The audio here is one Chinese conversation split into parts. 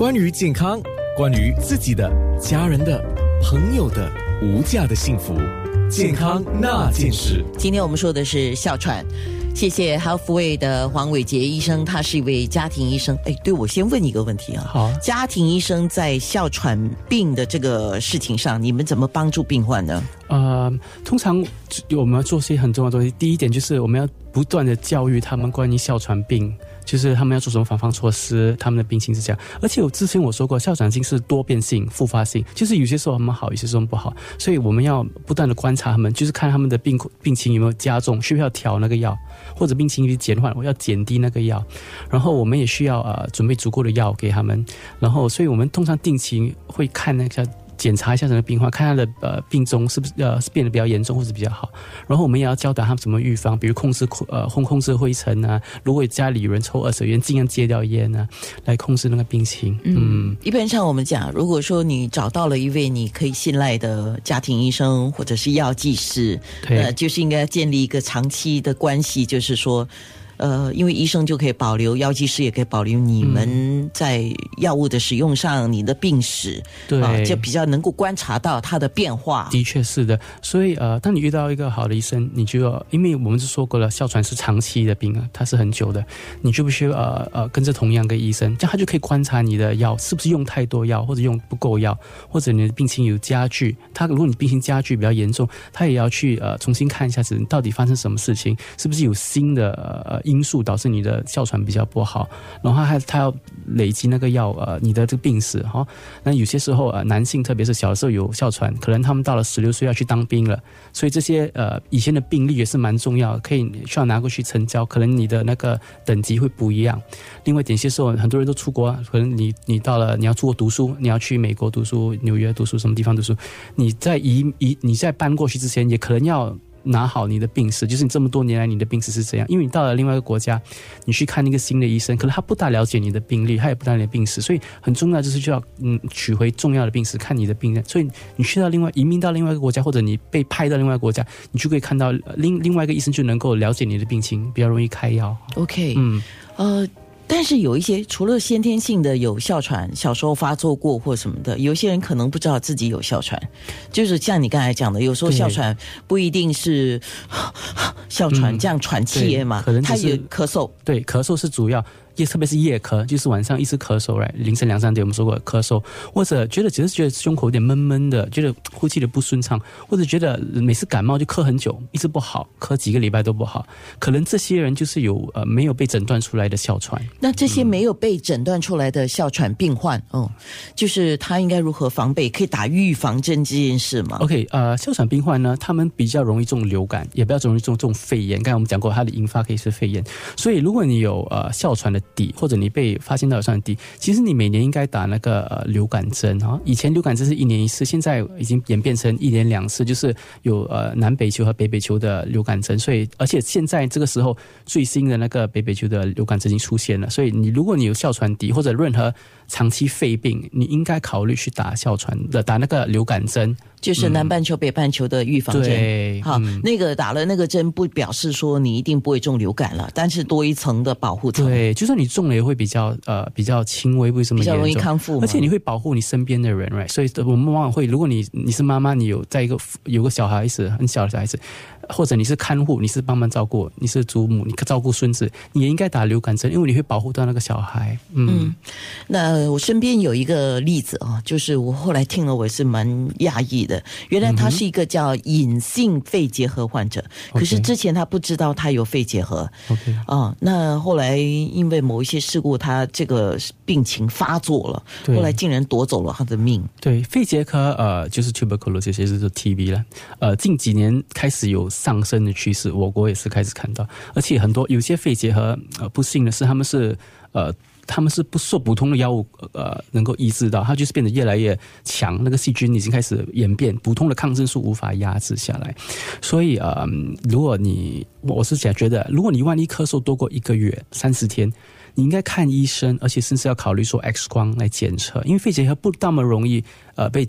关于健康，关于自己的、家人的、朋友的无价的幸福，健康那件事。今天我们说的是哮喘。谢谢 Healthway 的黄伟杰医生，他是一位家庭医生。哎，对，我先问一个问题啊。好，家庭医生在哮喘病的这个事情上，你们怎么帮助病患呢？呃，通常我们要做些很重要的东西。第一点就是我们要不断的教育他们关于哮喘病。就是他们要做什么防范措施，他们的病情是这样。而且我之前我说过，哮喘病是多变性、复发性，就是有些时候他们好，有些时候不好。所以我们要不断的观察他们，就是看他们的病病情有没有加重，需不需要调那个药，或者病情有减缓，我要减低那个药。然后我们也需要呃准备足够的药给他们。然后，所以我们通常定期会看那个。检查一下整个病患，看他的呃病中是不是呃是变得比较严重或者比较好。然后我们也要教导他们怎么预防，比如控制呃控控制灰尘啊。如果家里有人抽二手烟，尽量戒掉烟啊，来控制那个病情。嗯，一般上我们讲，如果说你找到了一位你可以信赖的家庭医生或者是药剂师，呃，就是应该建立一个长期的关系，就是说。呃，因为医生就可以保留，药剂师也可以保留你们在药物的使用上，你的病史，对，就比较能够观察到它的变化。的确是的，所以呃，当你遇到一个好的医生，你就要，因为我们是说过了，哮喘是长期的病啊，它是很久的，你就必须呃呃跟着同样的医生，这样他就可以观察你的药是不是用太多药，或者用不够药，或者你的病情有加剧。他如果你病情加剧比较严重，他也要去呃重新看一下子你到底发生什么事情，是不是有新的呃。因素导致你的哮喘比较不好，然后还他要累积那个药，呃，你的这个病史哈。那有些时候呃，男性特别是小时候有哮喘，可能他们到了十六岁要去当兵了，所以这些呃以前的病例也是蛮重要，可以需要拿过去成交，可能你的那个等级会不一样。另外，有些时候很多人都出国，可能你你到了你要出国读书，你要去美国读书、纽约读书什么地方读书，你在移移你在搬过去之前，也可能要。拿好你的病史，就是你这么多年来你的病史是怎样？因为你到了另外一个国家，你去看那个新的医生，可能他不大了解你的病历，他也不大了解病史，所以很重要就是就要嗯取回重要的病史，看你的病人。所以你去到另外移民到另外一个国家，或者你被派到另外一个国家，你就可以看到另另外一个医生就能够了解你的病情，比较容易开药。OK，嗯，呃。但是有一些除了先天性的有哮喘，小时候发作过或什么的，有些人可能不知道自己有哮喘，就是像你刚才讲的，有时候哮喘不一定是 哮喘这样喘气嘛，可能他也咳嗽，对，咳嗽是主要。夜特别是夜咳，就是晚上一直咳嗽，来凌晨两三点我们说过咳嗽，或者觉得只是觉得胸口有点闷闷的，觉得呼吸的不顺畅，或者觉得每次感冒就咳很久，一直不好，咳几个礼拜都不好，可能这些人就是有呃没有被诊断出来的哮喘。那这些没有被诊断出来的哮喘病患，哦，就是他应该如何防备？可以打预防针这件事吗？OK，呃，哮喘病患呢，他们比较容易中流感，也比较容易中这种肺炎。刚才我们讲过，它的引发可以是肺炎，所以如果你有呃哮喘的。底或者你被发现到有上底，其实你每年应该打那个呃流感针啊。以前流感针是一年一次，现在已经演变成一年两次，就是有呃南北球和北北球的流感针。所以而且现在这个时候最新的那个北北球的流感针已经出现了。所以你如果你有哮喘底或者任何长期肺病，你应该考虑去打哮喘的打那个流感针。就是南半球、北半球的预防针，好，那个打了那个针不表示说你一定不会中流感了，但是多一层的保护层。对，就算你中了也会比较呃比较轻微，为什么比较容易康复？而且你会保护你身边的人，right？所以我们往往会，如果你你是妈妈，你有在一个有个小孩子很小的小孩子。或者你是看护，你是帮忙照顾，你是祖母，你照顾孙子，你也应该打流感针，因为你会保护到那个小孩。嗯，那我身边有一个例子啊，就是我后来听了，我是蛮讶异的。原来他是一个叫隐性肺结核患者，可是之前他不知道他有肺结核。OK，啊，那后来因为某一些事故，他这个病情发作了，后来竟然夺走了他的命。对，肺结核呃，就是 tuberculosis，就是 TB 了。呃，近几年开始有。上升的趋势，我国也是开始看到，而且很多有些肺结核，呃，不幸的是，他们是呃，他们是不受普通的药物呃能够医治到，它就是变得越来越强，那个细菌已经开始演变，普通的抗生素无法压制下来，所以呃，如果你我是想觉得，如果你万一咳嗽多过一个月三十天，你应该看医生，而且甚至要考虑说 X 光来检测，因为肺结核不那么容易呃被。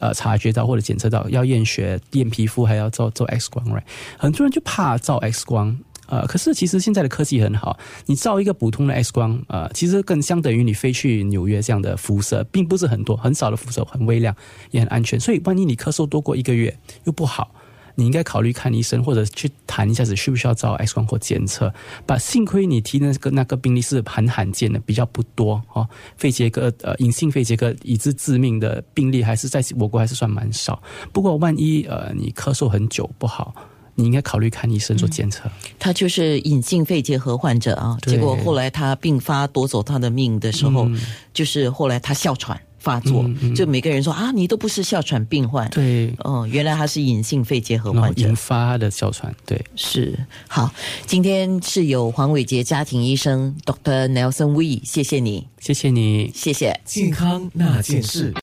呃，察觉到或者检测到要验血、验皮肤，还要做做 X 光，right？很多人就怕照 X 光，呃，可是其实现在的科技很好，你照一个普通的 X 光，呃，其实更相等于你飞去纽约这样的辐射，并不是很多，很少的辐射，很微量，也很安全。所以万一你咳嗽多过一个月又不好。你应该考虑看医生，或者去谈一下子需不需要照 X 光或检测。把幸亏你提那个那个病例是很罕见的，比较不多哦。肺结核呃隐性肺结核以致致命的病例还是在我国还是算蛮少。不过万一呃你咳嗽很久不好，你应该考虑看医生做检测。他就是隐性肺结核患者啊，结果后来他病发夺走他的命的时候，就是后来他哮喘。发作，就每个人说啊，你都不是哮喘病患，对，哦，原来他是隐性肺结核患者。引发的哮喘，对，是好。今天是有黄伟杰家庭医生 Dr. Nelson Wee，谢谢你，谢谢你，谢谢。健康那件事。